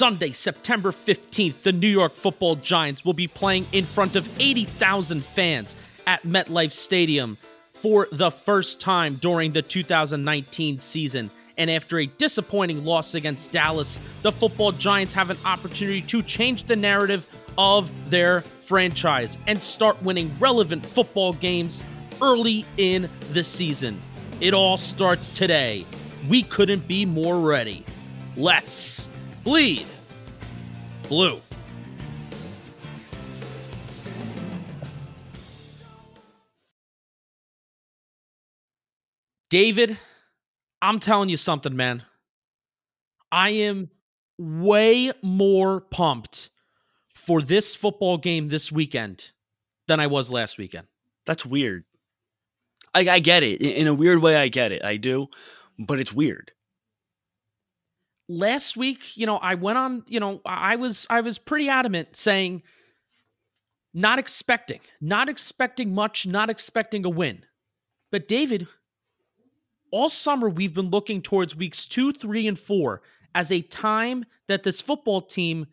Sunday, September 15th, the New York football Giants will be playing in front of 80,000 fans at MetLife Stadium for the first time during the 2019 season. And after a disappointing loss against Dallas, the football Giants have an opportunity to change the narrative of their franchise and start winning relevant football games early in the season. It all starts today. We couldn't be more ready. Let's bleed blue. David, I'm telling you something, man. I am way more pumped for this football game this weekend than I was last weekend. That's weird. I, I get it. In a weird way, I get it. I do, but it's weird last week, you know, I went on, you know, I was I was pretty adamant saying not expecting, not expecting much, not expecting a win. But David, all summer we've been looking towards weeks 2, 3 and 4 as a time that this football team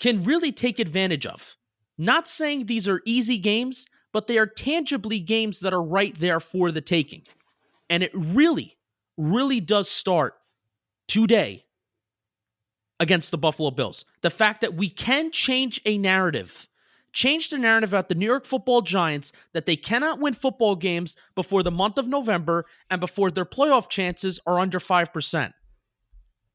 can really take advantage of. Not saying these are easy games, but they are tangibly games that are right there for the taking. And it really, really does start today against the Buffalo Bills. The fact that we can change a narrative, change the narrative about the New York football Giants that they cannot win football games before the month of November and before their playoff chances are under 5%.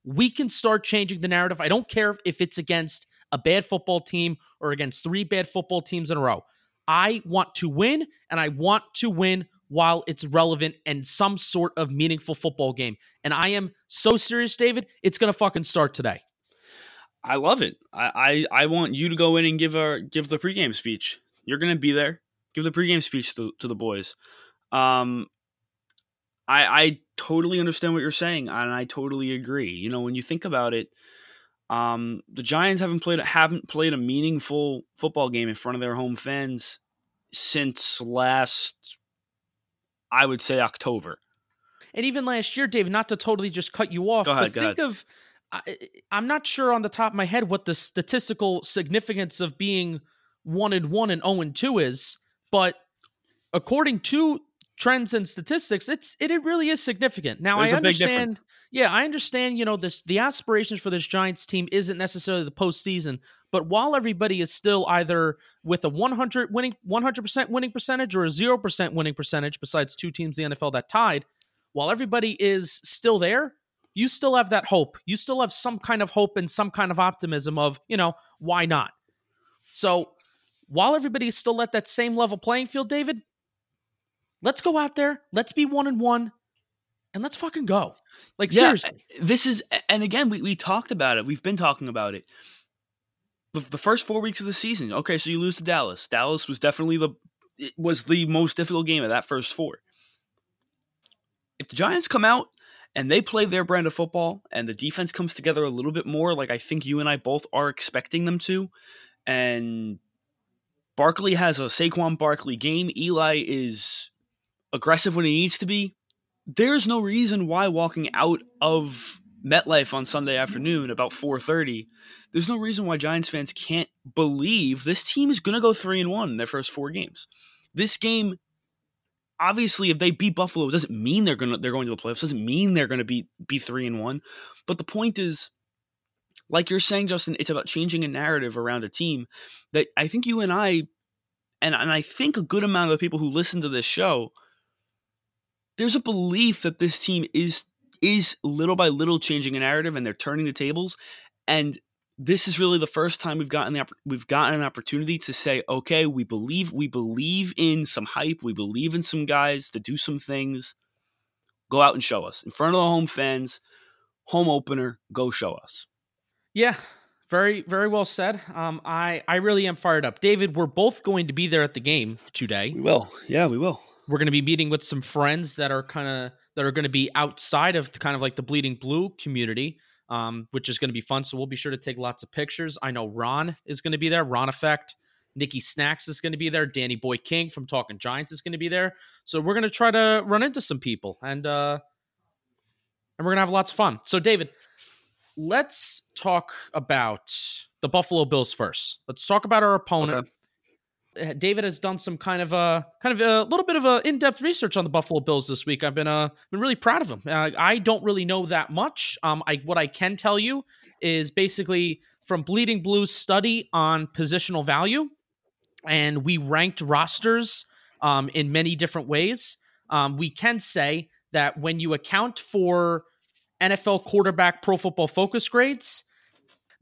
We can start changing the narrative. I don't care if it's against a bad football team or against three bad football teams in a row. I want to win, and I want to win while it's relevant and some sort of meaningful football game. And I am so serious, David. It's to fucking start today. I love it. I, I, I want you to go in and give a give the pregame speech. You're to be there. Give the pregame speech to, to the boys. Um, I I totally understand what you're saying, and I totally agree. You know, when you think about it, um, the Giants haven't played haven't played a meaningful football game in front of their home fans since last I would say October. And even last year, Dave, not to totally just cut you off, ahead, but think ahead. of I, I'm not sure on the top of my head what the statistical significance of being one and one and zero oh and two is, but according to trends and statistics, it's it, it really is significant. Now There's I understand, yeah, I understand. You know, this the aspirations for this Giants team isn't necessarily the postseason, but while everybody is still either with a 100 winning 100 percent winning percentage or a zero percent winning percentage, besides two teams in the NFL that tied, while everybody is still there, you still have that hope. You still have some kind of hope and some kind of optimism of, you know, why not? So while everybody's still at that same level playing field, David, let's go out there. Let's be one and one and let's fucking go. Like, yeah, seriously. This is, and again, we, we talked about it. We've been talking about it. The, first four weeks of the season. Okay, so you lose to Dallas. Dallas was definitely the, it was the most difficult game of that first four. If the Giants come out and they play their brand of football and the defense comes together a little bit more like I think you and I both are expecting them to and Barkley has a Saquon Barkley game Eli is aggressive when he needs to be there's no reason why walking out of MetLife on Sunday afternoon about 4:30, there's no reason why Giants fans can't believe this team is going to go 3 and 1 in their first 4 games. This game obviously if they beat Buffalo, it doesn't mean they're going to they're going to the playoffs. It doesn't mean they're going to be be 3 and 1. But the point is like you're saying Justin, it's about changing a narrative around a team that I think you and I and and I think a good amount of the people who listen to this show there's a belief that this team is is little by little changing a narrative and they're turning the tables and this is really the first time we've gotten the we've gotten an opportunity to say okay we believe we believe in some hype we believe in some guys to do some things. Go out and show us. In front of the home fans home opener go show us. Yeah very very well said. Um i i really am fired up. David we're both going to be there at the game today. We will. Yeah we will. We're going to be meeting with some friends that are kind of that are going to be outside of the, kind of like the bleeding blue community um, which is going to be fun so we'll be sure to take lots of pictures. I know ron is going to be there ron effect nikki snacks is going to be there danny boy king from talking giants is going to be there. So we're going to try to run into some people and uh and we're going to have lots of fun. So david let's talk about the buffalo bills first. Let's talk about our opponent. Okay. Uh, David has done some kind of a kind of a little bit of a in-depth research on the Buffalo Bills this week. I've been uh been really proud of him. Uh, I don't really know that much. Um, I what I can tell you is basically from Bleeding Blues study on positional value, and we ranked rosters um, in many different ways. Um, we can say that when you account for NFL quarterback Pro Football Focus grades,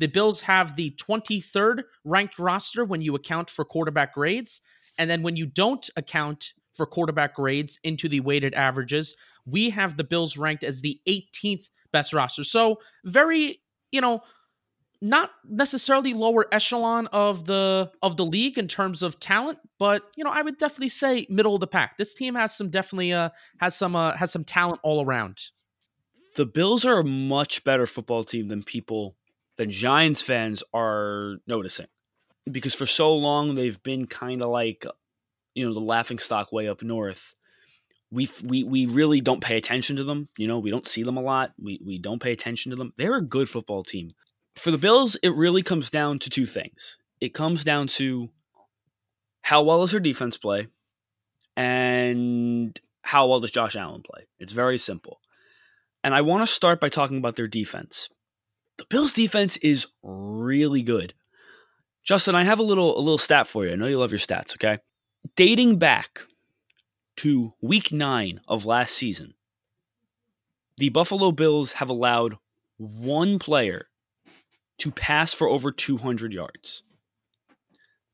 the Bills have the 23rd ranked roster when you account for quarterback grades. And then when you don't account for quarterback grades into the weighted averages, we have the Bills ranked as the 18th best roster. So, very, you know, not necessarily lower echelon of the of the league in terms of talent, but you know, I would definitely say middle of the pack. This team has some definitely uh has some uh has some talent all around. The Bills are a much better football team than people than Giants fans are noticing. Because for so long they've been kind of like, you know, the laughing stock way up north. We, we we really don't pay attention to them. You know, we don't see them a lot. We we don't pay attention to them. They're a good football team. For the Bills, it really comes down to two things. It comes down to how well does their defense play, and how well does Josh Allen play. It's very simple. And I want to start by talking about their defense the Bills defense is really good. Justin, I have a little a little stat for you. I know you love your stats, okay? Dating back to week 9 of last season, the Buffalo Bills have allowed one player to pass for over 200 yards.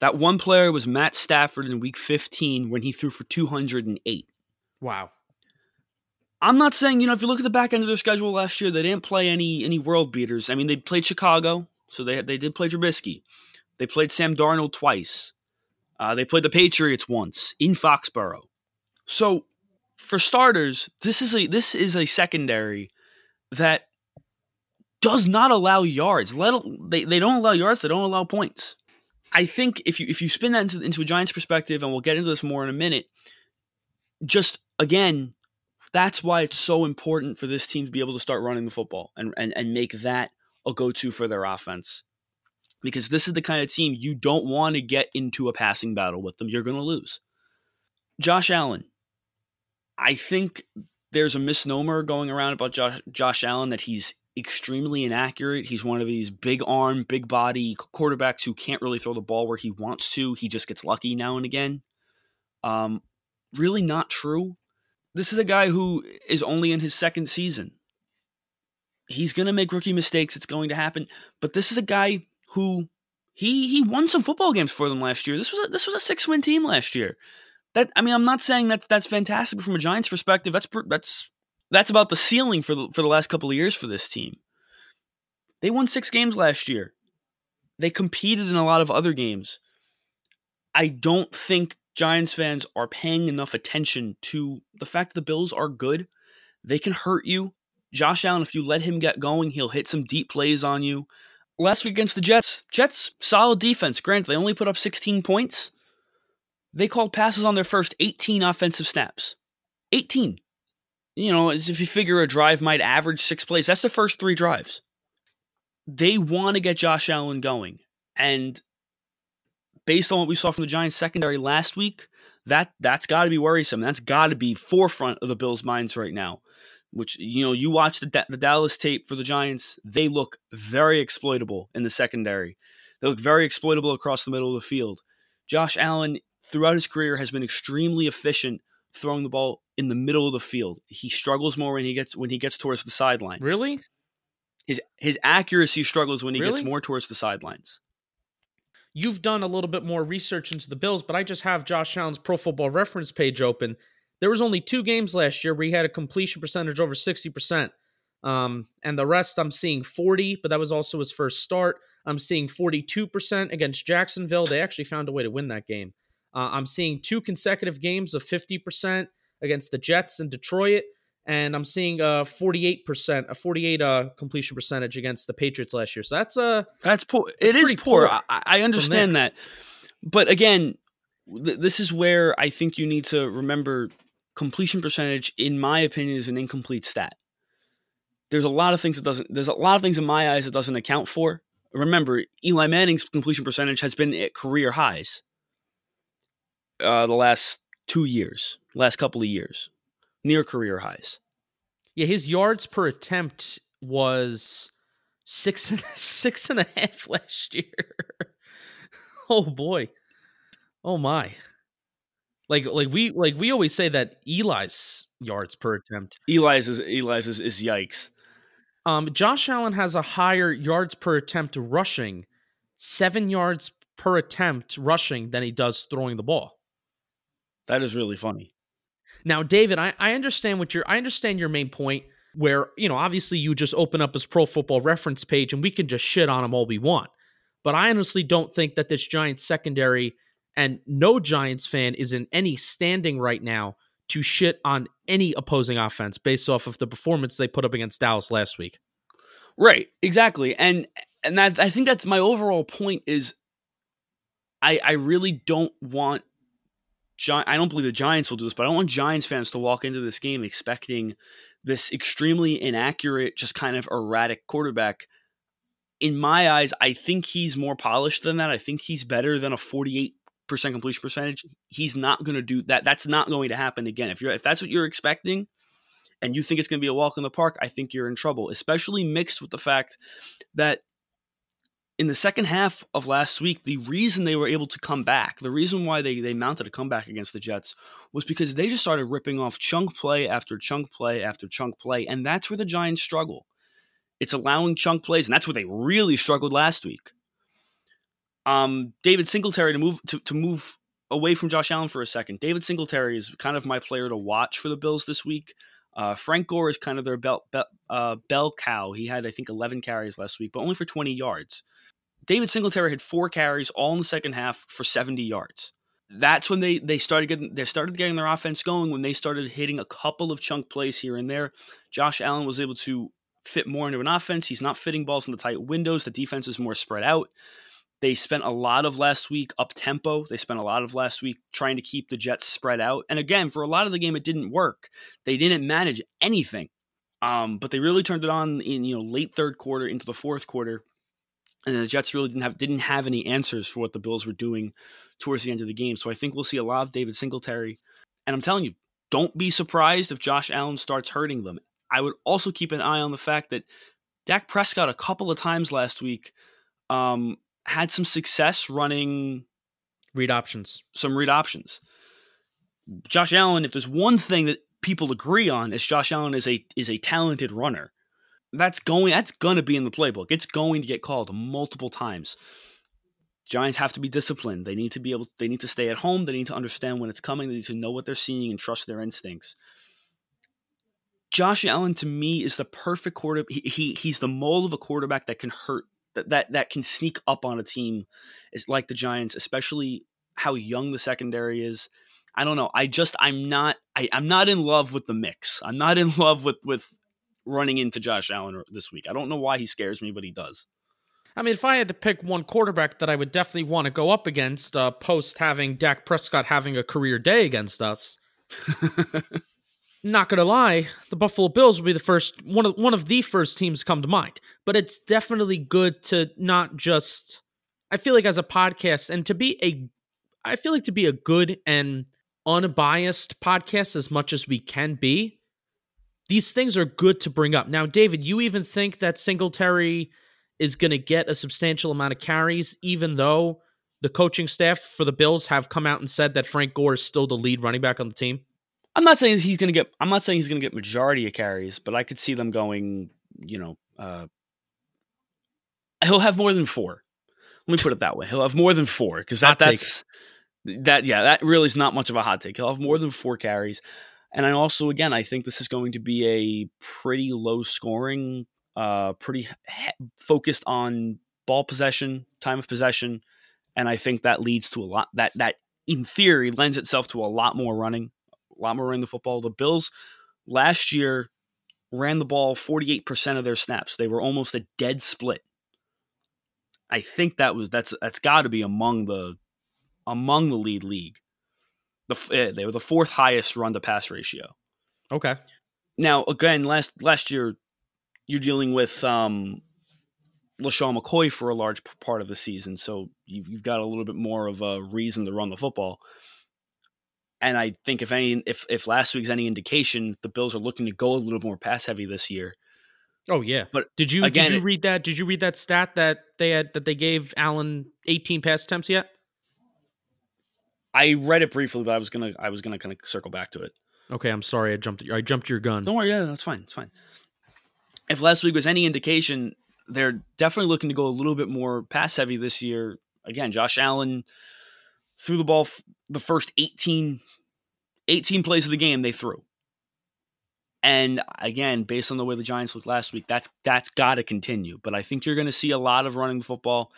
That one player was Matt Stafford in week 15 when he threw for 208. Wow. I'm not saying, you know, if you look at the back end of their schedule last year, they didn't play any any world beaters. I mean, they played Chicago, so they they did play Trubisky. They played Sam Darnold twice. Uh, they played the Patriots once in Foxborough. So, for starters, this is a this is a secondary that does not allow yards. Let they, they don't allow yards. They don't allow points. I think if you if you spin that into into a Giants perspective, and we'll get into this more in a minute. Just again, that's why it's so important for this team to be able to start running the football and, and, and make that a go to for their offense. Because this is the kind of team you don't want to get into a passing battle with them. You're going to lose. Josh Allen. I think there's a misnomer going around about Josh, Josh Allen that he's extremely inaccurate. He's one of these big arm, big body quarterbacks who can't really throw the ball where he wants to. He just gets lucky now and again. Um, really not true. This is a guy who is only in his second season. He's going to make rookie mistakes. It's going to happen. But this is a guy who he he won some football games for them last year. This was a, this was a six win team last year. That I mean, I'm not saying that's that's fantastic from a Giants perspective. That's that's that's about the ceiling for the for the last couple of years for this team. They won six games last year. They competed in a lot of other games. I don't think Giants fans are paying enough attention to the fact that the Bills are good. They can hurt you. Josh Allen, if you let him get going, he'll hit some deep plays on you. Last week against the Jets, Jets solid defense. Granted, they only put up 16 points. They called passes on their first 18 offensive snaps. 18. you know, as if you figure a drive might average six plays, that's the first three drives. They want to get Josh Allen going. And based on what we saw from the Giants secondary last week, that that's got to be worrisome. That's got to be forefront of the Bills' minds right now. Which you know, you watch the the Dallas tape for the Giants; they look very exploitable in the secondary. They look very exploitable across the middle of the field. Josh Allen, throughout his career, has been extremely efficient throwing the ball in the middle of the field. He struggles more when he gets when he gets towards the sidelines. Really? His his accuracy struggles when he Really? gets more towards the sidelines. You've done a little bit more research into the Bills, but I just have Josh Allen's Pro Football Reference page open. There was only two games last year where he had a completion percentage over 60%. Um, and the rest I'm seeing 40, but that was also his first start. I'm seeing 42% against Jacksonville. They actually found a way to win that game. Uh, I'm seeing two consecutive games of 50% against the Jets and Detroit. And I'm seeing a 48%, a 48 uh, completion percentage against the Patriots last year. So that's a That's poor. It is poor. poor I, I understand that, but again, th- this is where I think you need to remember completion percentage. In my opinion, is an incomplete stat. There's a lot of things it doesn't. There's a lot of things in my eyes it doesn't account for. Remember, Eli Manning's completion percentage has been at career highs. Uh, the last two years, last couple of years, near career highs. Yeah, his yards per attempt was six and six and a half last year. oh boy. Oh my. Like like we like we always say that Eli's yards per attempt. Eli's is Eli's is, is yikes. Um Josh Allen has a higher yards per attempt rushing, 7 yards per attempt rushing than he does throwing the ball. That is really funny. Now, David, I, I understand what your I understand your main point where, you know, obviously you just open up his pro football reference page and we can just shit on him all we want. But I honestly don't think that this Giants secondary and no Giants fan is in any standing right now to shit on any opposing offense based off of the performance they put up against Dallas last week. Right, exactly. And and that I think that's my overall point is I I really don't want Gi- I don't believe the Giants will do this, but I don't want Giants fans to walk into this game expecting this extremely inaccurate, just kind of erratic quarterback. In my eyes, I think he's more polished than that. I think he's better than a 48% completion percentage. He's not going to do that. That's not going to happen again. If you're if that's what you're expecting and you think it's going to be a walk in the park, I think you're in trouble, especially mixed with the fact that in the second half of last week, the reason they were able to come back, the reason why they, they mounted a comeback against the Jets was because they just started ripping off chunk play after chunk play after chunk play. And that's where the Giants struggle. It's allowing chunk plays, and that's where they really struggled last week. Um, Devin Singletary to move to, to move away from Josh Allen for a second. Devin Singletary is kind of my player to watch for the Bills this week. Uh, Frank Gore is kind of their bell, bell, uh, bell cow. He had, I think, 11 carries last week, but only for 20 yards. Devin Singletary had four carries all in the second half for 70 yards. That's when they they started getting they started getting their offense going when they started hitting a couple of chunk plays here and there. Josh Allen was able to fit more into an offense. He's not fitting balls in the tight windows. The defense is more spread out. They spent a lot of last week up tempo. They spent a lot of last week trying to keep the Jets spread out. And again, for a lot of the game, it didn't work. They didn't manage anything. Um, but they really turned it on in you know late third quarter into the fourth quarter and the Jets really didn't have didn't have any answers for what the Bills were doing towards the end of the game. So I think we'll see a lot of Devin Singletary. And I'm telling you, don't be surprised if Josh Allen starts hurting them. I would also keep an eye on the fact that Dak Prescott a couple of times last week um, had some success running Read options. some read options. Josh Allen, if there's one thing that people agree on, is Josh Allen is a is a talented runner that's going that's to be in the playbook. It's going to get called multiple times. Giants have to be disciplined. They need to be able they need to stay at home. They need to understand when it's coming. They need to know what they're seeing and trust their instincts. Josh Allen to me is the perfect quarter he, he he's the mold of a quarterback that can hurt that that that can sneak up on a team is like the Giants, especially how young the secondary is. I don't know. I just I'm not I, I'm not in love with the mix. I'm not in love with with running into Josh Allen this week. I don't know why he scares me, but he does. I mean, if I had to pick one quarterback that I would definitely want to go up against, uh, post having Dak Prescott having a career day against us, not gonna lie, the Buffalo Bills will be the first one of one of the first teams to come to mind. But it's definitely good to not just I feel like as a podcast and to be a I feel like to be a good and unbiased podcast as much as we can be, these things are good to bring up. Now, David, you even think that Singletary is going to get a substantial amount of carries, even though the coaching staff for the Bills have come out and said that Frank Gore is still the lead running back on the team? I'm not saying he's going to get. I'm not saying he's going to get majority of carries, but I could see them going. You know, uh, he'll have more than four. Let me put it that way. He'll have more than four because that, that's that. Yeah, that really is not much of a hot take. He'll have more than four carries, and I also, again, I think this is going to be a pretty low scoring, uh, pretty he- focused on ball possession, time of possession, and I think that leads to a lot. That that in theory lends itself to a lot more running a lot more running the football. The Bills last year ran the ball 48% of their snaps. They were almost a dead split. I think that was that's that's got to be among the among the lead league. The uh, they were the fourth highest run to pass ratio. Okay. Now again, last last year you're dealing with um LeSean McCoy for a large part of the season, so you've, you've got a little bit more of a reason to run the football. And I think if any, if if last week's any indication, the Bills are looking to go a little more pass heavy this year. Oh yeah, but did you again, did you read that? Did you read that stat that they had that they gave Allen 18 pass attempts yet? I read it briefly, but I was gonna I was gonna kind of circle back to it. Okay, I'm sorry, I jumped I jumped your gun. Don't worry, yeah, that's fine, it's fine. If last week was any indication, they're definitely looking to go a little bit more pass heavy this year. Again, Josh Allen threw the ball f- the first 18, 18 plays of the game they threw. And again, based on the way the Giants looked last week, that's that's got to continue. But I think you're going to see a lot of running the football.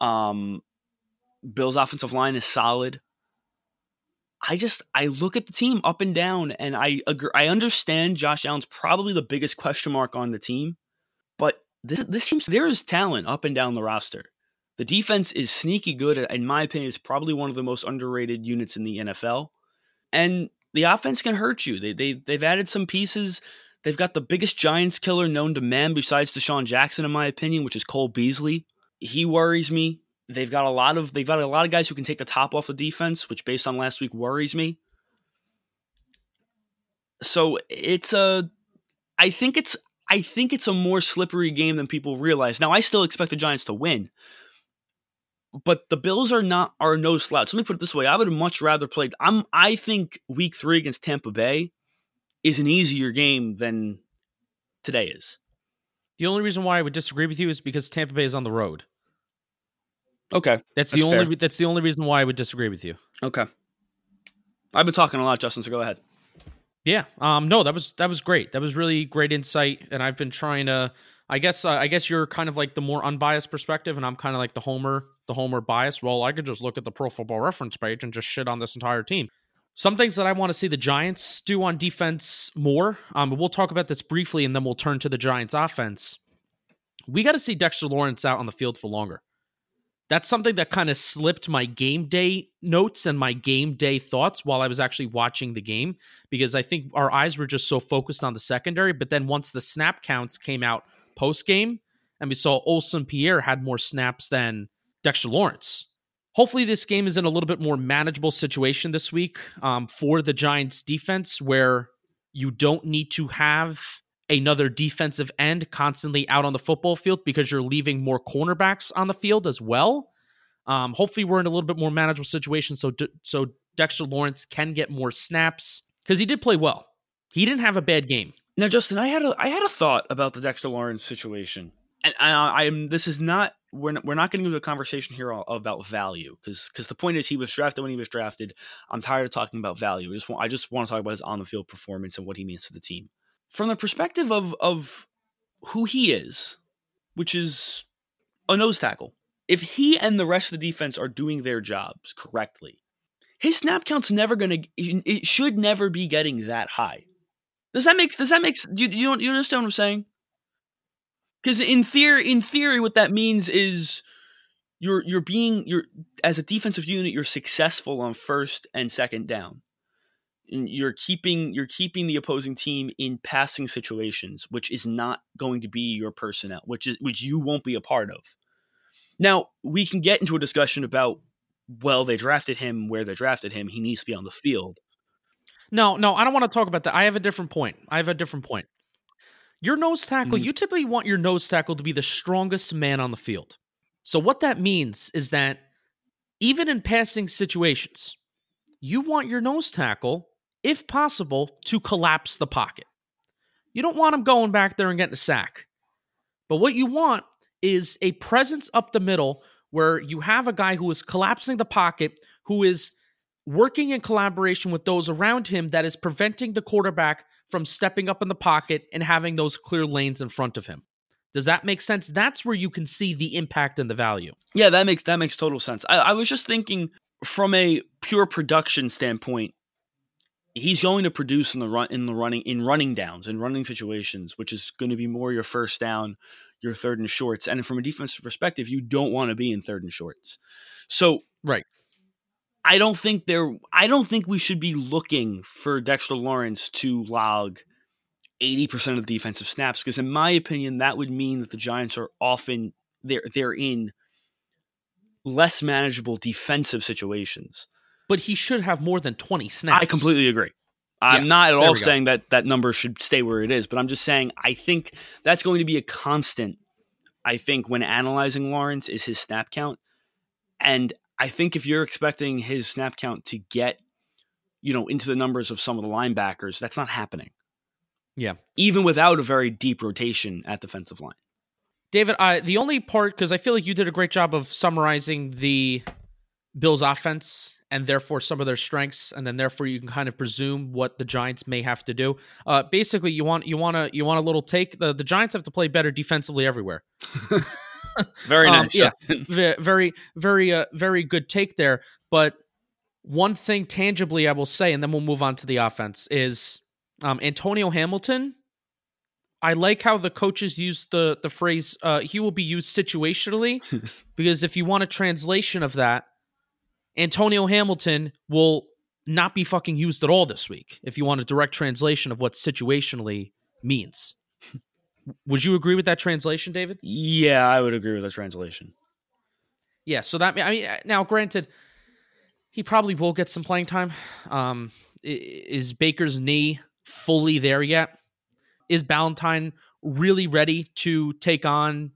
Um, Bill's offensive line is solid. I just I look at the team up and down, and I agree. I understand Josh Allen's probably the biggest question mark on the team, but this this seems there is talent up and down the roster. The defense is sneaky good. In my opinion, it's probably one of the most underrated units in the NFL. And the offense can hurt you. They, they, they've added some pieces. They've got the biggest Giants killer known to man besides DeSean Jackson, in my opinion, which is Cole Beasley. He worries me. They've got a lot of they've got a lot of guys who can take the top off the defense, which based on last week worries me. So it's a I think it's I think it's a more slippery game than people realize. Now I still expect the Giants to win, but the Bills are not are no slouch. Let me put it this way: I would much rather play. I'm I think Week Three against Tampa Bay is an easier game than today is. The only reason why I would disagree with you is because Tampa Bay is on the road. Okay, that's, that's the only fair. that's the only reason why I would disagree with you. Okay, I've been talking a lot, Justin. So go ahead. Yeah. Um. No, that was that was great. That was really great insight, and I've been trying to I guess uh, I guess you're kind of like the more unbiased perspective, and I'm kind of like the homer the homer bias. Well, I could just look at the Pro Football Reference page and just shit on this entire team. Some things that I want to see the Giants do on defense more. Um, we'll talk about this briefly, and then we'll turn to the Giants' offense. We got to see Dexter Lawrence out on the field for longer. That's something that kind of slipped my game day notes and my game day thoughts while I was actually watching the game because I think our eyes were just so focused on the secondary. But then once the snap counts came out post game, and we saw Olsen Pierre had more snaps than Dexter Lawrence. Hopefully, this game is in a little bit more manageable situation this week um, for the Giants defense, where you don't need to have another defensive end constantly out on the football field because you're leaving more cornerbacks on the field as well. Um, hopefully, we're in a little bit more manageable situation so so Dexter Lawrence can get more snaps because he did play well. He didn't have a bad game. Now, Justin, I had a I had a thought about the Dexter Lawrence situation, and I, I, am this is not we're not, we're not getting into a conversation here about value because because the point is he was drafted when he was drafted. I'm tired of talking about value. I just want I just want to talk about his on the field performance and what he means to the team from the perspective of of who he is, which is a nose tackle. If he and the rest of the defense are doing their jobs correctly, his snap count's never gonna it should never be getting that high does that make does that make do you, you you understand what I'm saying? Because in theory, in theory, what that means is you're you're being you're as a defensive unit, you're successful on first and second down. you're keeping you're keeping the opposing team in passing situations, which is not going to be your personnel, which is which you won't be a part of. Now we can get into a discussion about well they drafted him where they drafted him. He needs to be on the field. No, no, I don't want to talk about that. I have a different point. I have a different point. Your nose tackle, Mhm. you typically want your nose tackle to be the strongest man on the field. So what that means is that even in passing situations, you want your nose tackle, if possible, to collapse the pocket. You don't want him going back there and getting a sack. But what you want is a presence up the middle where you have a guy who is collapsing the pocket, who is working in collaboration with those around him that is preventing the quarterback from stepping up in the pocket and having those clear lanes in front of him. Does that make sense? That's where you can see the impact and the value. Yeah, that makes that makes total sense. I, I was just thinking from a pure production standpoint, he's going to produce in the run in the running in running downs in running situations, which is going to be more your first down, your third and shorts. And from a defensive perspective, you don't want to be in third and shorts. So Right. I don't think there I don't think we should be looking for Dexter Lawrence to log 80% of the defensive snaps because in my opinion that would mean that the Giants are often they're they're in less manageable defensive situations. But he should have more than 20 snaps. I completely agree. I'm Yeah, not at all go. saying that that number should stay where it is, but I'm just saying I think that's going to be a constant. I think when analyzing Lawrence is his snap count, and I think if you're expecting his snap count to get, you know, into the numbers of some of the linebackers, that's not happening. Yeah. even without a very deep rotation at defensive line. David, I, the only part, because I feel like you did a great job of summarizing the Bills' offense and therefore some of their strengths, and then therefore you can kind of presume what the Giants may have to do. Uh, basically, you want you want to you want a little take. The the Giants have to play better defensively everywhere. Very Um, nice. yeah. Very very uh, very good take there. But one thing tangibly I will say, and then we'll move on to the offense, is um, Antonio Hamilton. I like how the coaches use the the phrase uh, he will be used situationally because if you want a translation of that, Antonio Hamilton will not be fucking used at all this week. If you want a direct translation of what situationally means, would you agree with that translation, David? yeah, I would agree with that translation. Yeah, so that I mean, now granted, he probably will get some playing time. Um, is Baker's knee fully there yet? Is Ballentine really ready to take on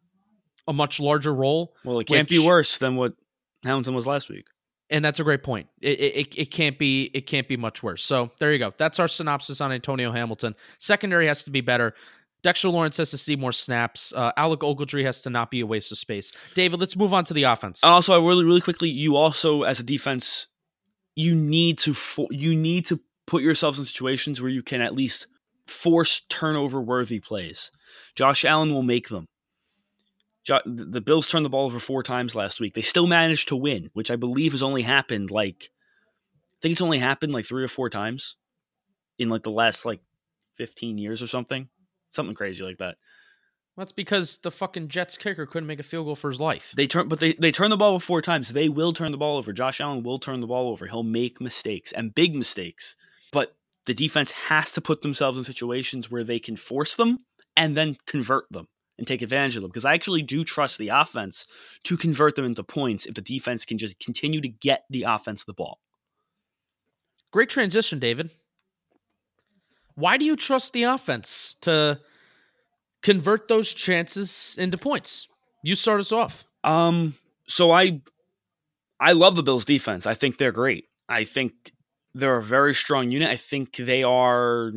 a much larger role? Well, it can't be worse than what Hamilton was last week. And that's a great point. It, it- it can't be it can't be much worse. So there you go. That's our synopsis on Antonio Hamilton. Secondary has to be better. Dexter Lawrence has to see more snaps. Uh, Alec Ogletree has to not be a waste of space. David, let's move on to the offense. Also, I really, really quickly, you also, as a defense, you need to fo- you need to put yourselves in situations where you can at least force turnover worthy plays. Josh Allen will make them. Jo- the Bills turned the ball over four times last week. They still managed to win, which I believe has only happened like I think it's only happened like three or four times in like the last like fifteen years or something, something crazy like that. That's because the fucking Jets kicker couldn't make a field goal for his life. They turn, but they they turn the ball over four times. They will turn the ball over. Josh Allen will turn the ball over. He'll make mistakes and big mistakes. But the defense has to put themselves in situations where they can force them and then convert them and take advantage of them. Because I actually do trust the offense to convert them into points if the defense can just continue to get the offense the ball. Great transition, David. Why do you trust the offense to convert those chances into points? You start us off. Um, so I I love the Bills defense. I think they're great. I think they're a very strong unit. I think they are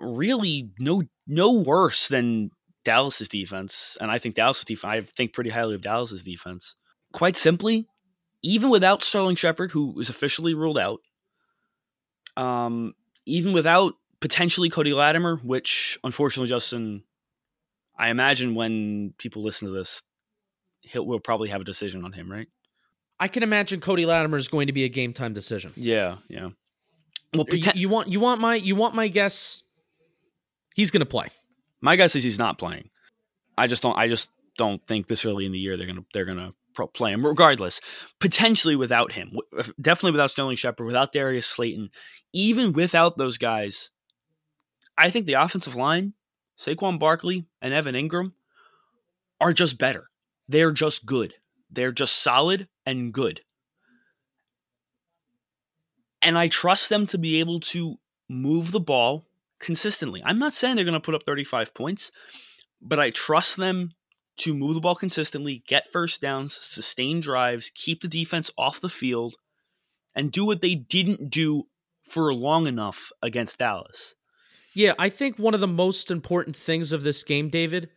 really no no worse than Dallas's defense. And I think Dallas's defense I think pretty highly of Dallas's defense. Quite simply, even without Sterling Shepard, who is officially ruled out, um, even without potentially Cody Latimer, which unfortunately, Justin, I imagine when people listen to this, he'll we'll probably have a decision on him, right? I can imagine Cody Latimer is going to be a game time decision. Yeah, yeah. Well, You, you want you want my you want my guess? He's going to play. my guess is he's not playing. I just don't. I just don't think this early in the year they're gonna they're gonna play him. Regardless, potentially without him, definitely without Sterling Shepard, without Darius Slayton, even without those guys, I think the offensive line, Saquon Barkley and Evan Engram, are just better. They're just good. They're just solid and good. And I trust them to be able to move the ball consistently. I'm not saying they're going to put up 35 points, but I trust them to move the ball consistently, get first downs, sustain drives, keep the defense off the field, and do what they didn't do for long enough against Dallas. Yeah, I think one of the most important things of this game, David,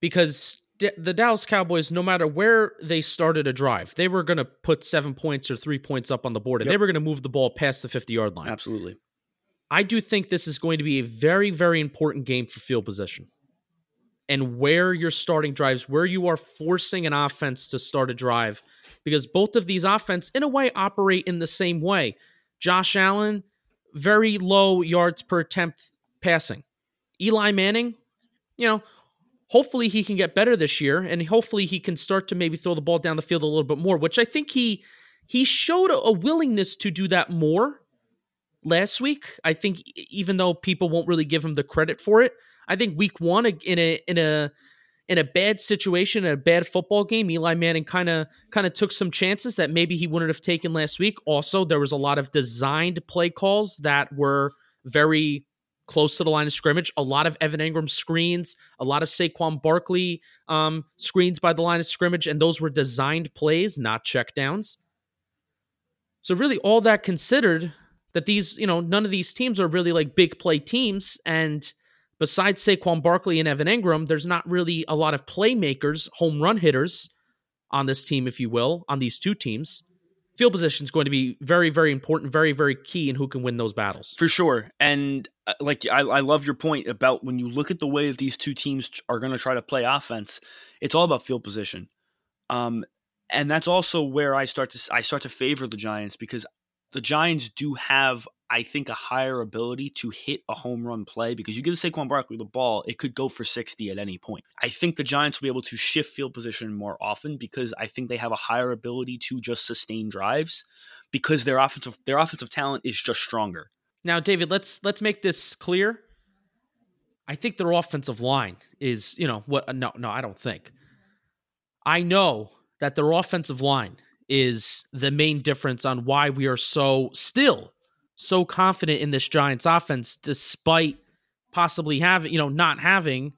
because the Dallas Cowboys, no matter where they started a drive, they were going to put seven points or three points up on the board, and yep. they were going to move the ball past the 50 yard line. Absolutely. I do think this is going to be a very, very important game for field position and where you're starting drives, where you are forcing an offense to start a drive, because both of these offense, in a way, operate in the same way. Josh Allen, very low yards per attempt passing. Eli Manning, you know, hopefully he can get better this year and hopefully he can start to maybe throw the ball down the field a little bit more which i think he he showed a, willingness to do that more last week i think even though people won't really give him the credit for it i think week one in a in a in a bad situation, in a bad football game, Eli Manning kind of kind of took some chances that maybe he wouldn't have taken last week. Also, there was a lot of designed play calls that were very close to the line of scrimmage. A lot of Evan Engram screens, a lot of Saquon Barkley um, screens by the line of scrimmage, and those were designed plays, not checkdowns. So really, all that considered, that these you know none of these teams are really like big play teams, and besides Saquon Barkley and Evan Engram, there's not really a lot of playmakers, home run hitters on this team, if you will, on these two teams field position is going to be very, very important, very, very key in who can win those battles. For sure. And uh, like, I, I love your point about when you look at the way that these two teams are going to try to play offense, it's all about field position. Um, and that's also where I start to I start to favor the Giants because the Giants do have I think, a higher ability to hit a home run play because you give Saquon Barkley the ball, it could go for 60 at any point. I think the Giants will be able to shift field position more often because I think they have a higher ability to just sustain drives because their offensive their offensive talent is just stronger. Now, David, let's let's make this clear. I think their offensive line is, you know, what no, no, I don't think. I know that their offensive line is the main difference on why we are so still so confident in this Giants offense despite possibly having, you know, not having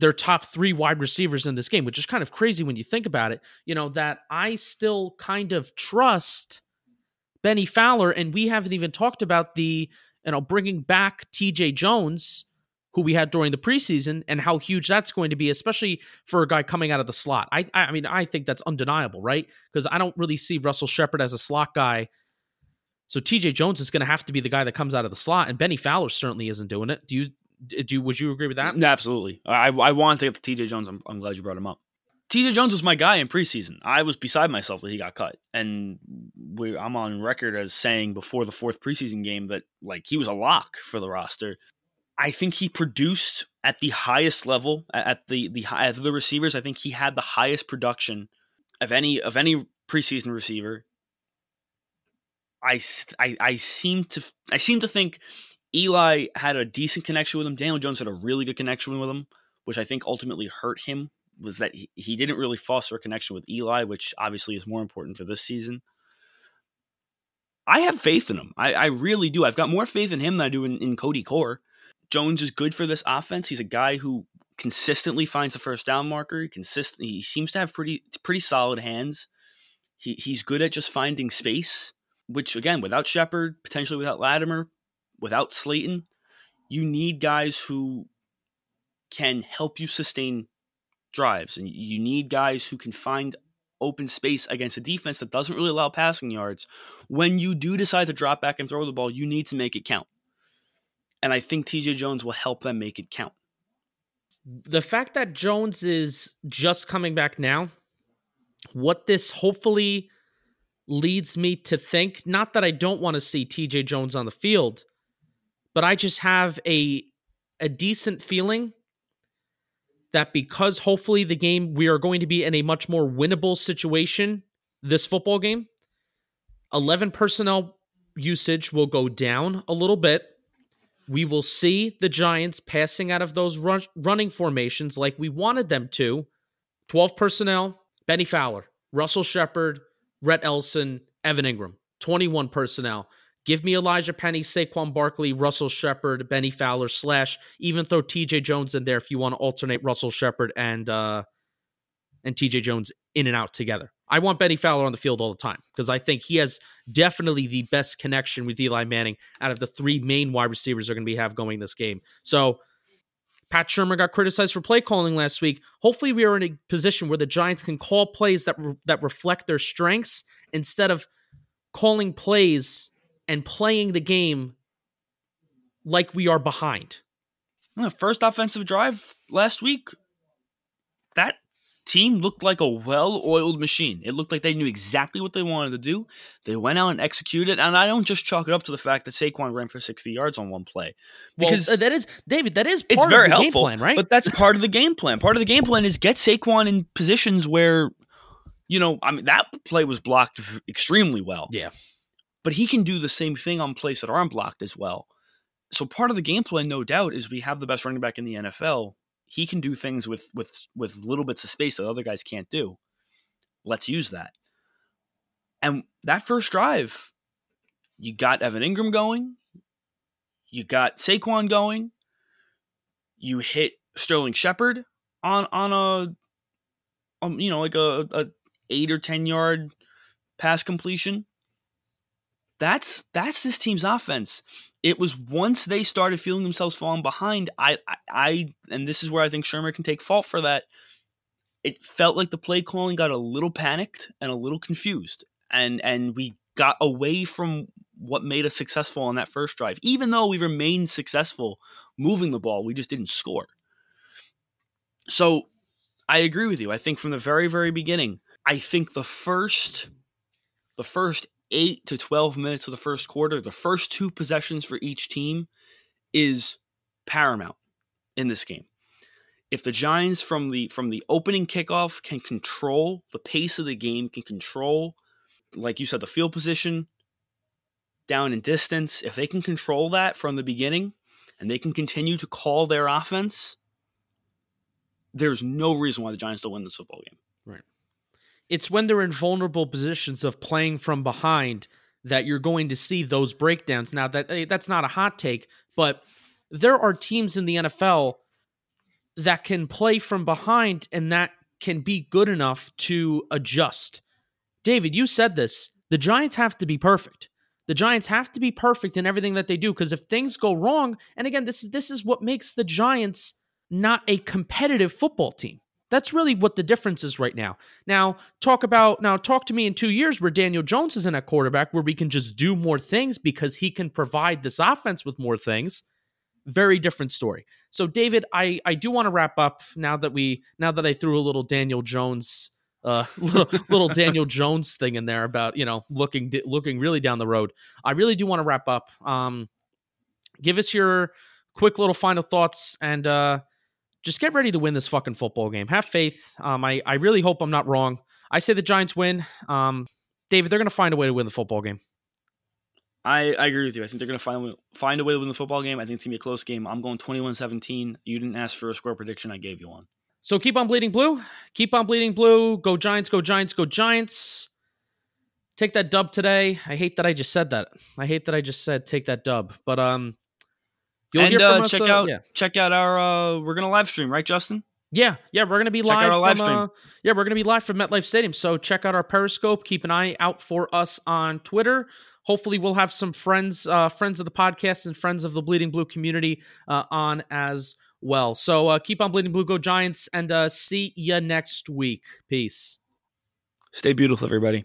their top three wide receivers in this game, which is kind of crazy when you think about it. You know, that I still kind of trust Bennie Fowler, and we haven't even talked about the, you know, bringing back TJ Jones, who we had during the preseason, and how huge that's going to be, especially for a guy coming out of the slot. I, I mean, I think that's undeniable, right? Because I don't really see Russell Shepard as a slot guy so TJ Jones is going to have to be the guy that comes out of the slot, and Bennie Fowler certainly isn't doing it. Do you? Do would you agree with that? Absolutely. I I want to get TJ Jones. I'm, I'm glad you brought him up. TJ Jones was my guy in preseason. I was beside myself that he got cut, and we, I'm on record as saying before the fourth preseason game that like he was a lock for the roster. I think he produced at the highest level at the the at the receivers. I think he had the highest production of any of any preseason receiver. I, I, I seem to I seem to think Eli had a decent connection with him. Daniel Jones had a really good connection with him, which I think ultimately hurt him. Was that he, he didn't really foster a connection with Eli, which obviously is more important for this season. I have faith in him. I, I really do. I've got more faith in him than I do in, in Cody Core. Jones is good for this offense. He's a guy who consistently finds the first down marker. He he seems to have pretty pretty solid hands. He he's good at just finding space which again, without Shepard, potentially without Latimer, without Slayton, you need guys who can help you sustain drives, and you need guys who can find open space against a defense that doesn't really allow passing yards. When you do decide to drop back and throw the ball, you need to make it count. And I think TJ Jones will help them make it count. The fact that Jones is just coming back now, what this hopefully leads me to think not that I don't want to see TJ Jones on the field, but I just have a a decent feeling that because hopefully the game we are going to be in a much more winnable situation this football game, 11 personnel usage will go down a little bit. We will see the Giants passing out of those run- running formations like we wanted them to. 12 personnel, Bennie Fowler, Russell Shepard, Rhett Ellison, Evan Engram, 21 personnel. Give me Elijhaa Penny, Saquon Barkley, Russell Shepard, Bennie Fowler, slash even throw TJ Jones in there if you want to alternate Russell Shepard and uh and TJ Jones in and out together. I want Bennie Fowler on the field all the time because I think he has definitely the best connection with Eli Manning out of the three main wide receivers they're going to be have going this game. So Pat Shurmur got criticized for play calling last week. Hopefully, we are in a position where the Giants can call plays that re- that reflect their strengths instead of calling plays and playing the game like we are behind. The first offensive drive last week, that team looked like a well-oiled machine. It looked like they knew exactly what they wanted to do. They went out and executed, and I don't just chalk it up to the fact that Saquon ran for 60 yards on one play. Because well, that is David, that is it's very helpful, plan, right? But that's part of the game plan. Part of the game plan is get Saquon in positions where you know, I mean that play was blocked extremely well. Yeah. But he can do the same thing on plays that aren't blocked as well. So part of the game plan, no doubt, is we have the best running back in the NFL he can do things with with with little bits of space that other guys can't do. Let's use that. And that first drive, you got Evan Engram going, you got Saquon going, you hit Sterling Shepard on on a um, you know like a, a eight or ten yard pass completion. That's that's this team's offense it was once they started feeling themselves falling behind, I, I, I, and this is where I think Shurmur can take fault for that. It felt like the play calling got a little panicked and a little confused, and and we got away from what made us successful on that first drive. Even though we remained successful moving the ball, we just didn't score. So I agree with you. I think from the very very beginning, I think the first the first 8 to 12 minutes of the first quarter, the first two possessions for each team is paramount in this game. If the Giants from the from the opening kickoff can control the pace of the game, can control like you said the field position down in distance, if they can control that from the beginning and they can continue to call their offense, there's no reason why the Giants don't win this football game. Right it's when they're in vulnerable positions of playing from behind that you're going to see those breakdowns. Now that that's not a hot take, but there are teams in the NFL that can play from behind and that can be good enough to adjust. David, you said this. The Giants have to be perfect. The Giants have to be perfect in everything that they do because if things go wrong, and again, this is this is what makes the Giants not a competitive football team. That's really what the difference is right now. Now, talk about now talk to me in 2 years where Daniel Jones is in a quarterback where we can just do more things because he can provide this offense with more things. Very different story. So David, I I do want to wrap up now that we now that I threw a little Daniel Jones uh little, little Daniel Jones thing in there about, you know, looking looking really down the road. I really do want to wrap up. Um give us your quick little final thoughts and uh just get ready to win this fucking football game. Have faith. Um, I, I really hope I'm not wrong. I say the Giants win. Um, David, they're going to find a way to win the football game. I, I agree with you. I think they're going to find find a way to win the football game. I think it's going to be a close game. I'm going 21-17. You didn't ask for a score prediction. I gave you one. So keep on bleeding blue. Keep on bleeding blue. Go Giants. Go Giants. Go Giants. Take that dub today. I hate that I just said that. I hate that I just said take that dub. But um, You'll and uh, check us, uh, out yeah. check out our uh, we're gonna live stream, right, Justin? Yeah, yeah, we're gonna be check live. live from, stream. Uh, yeah, we're gonna be live from MetLife Stadium. So check out our Periscope. Keep an eye out for us on Twitter. Hopefully, we'll have some friends, uh, friends of the podcast, and friends of the Bleeding Blue community uh, on as well. So uh, keep on Bleeding Blue, go Giants, and uh, see you next week. Peace. Stay beautiful, everybody.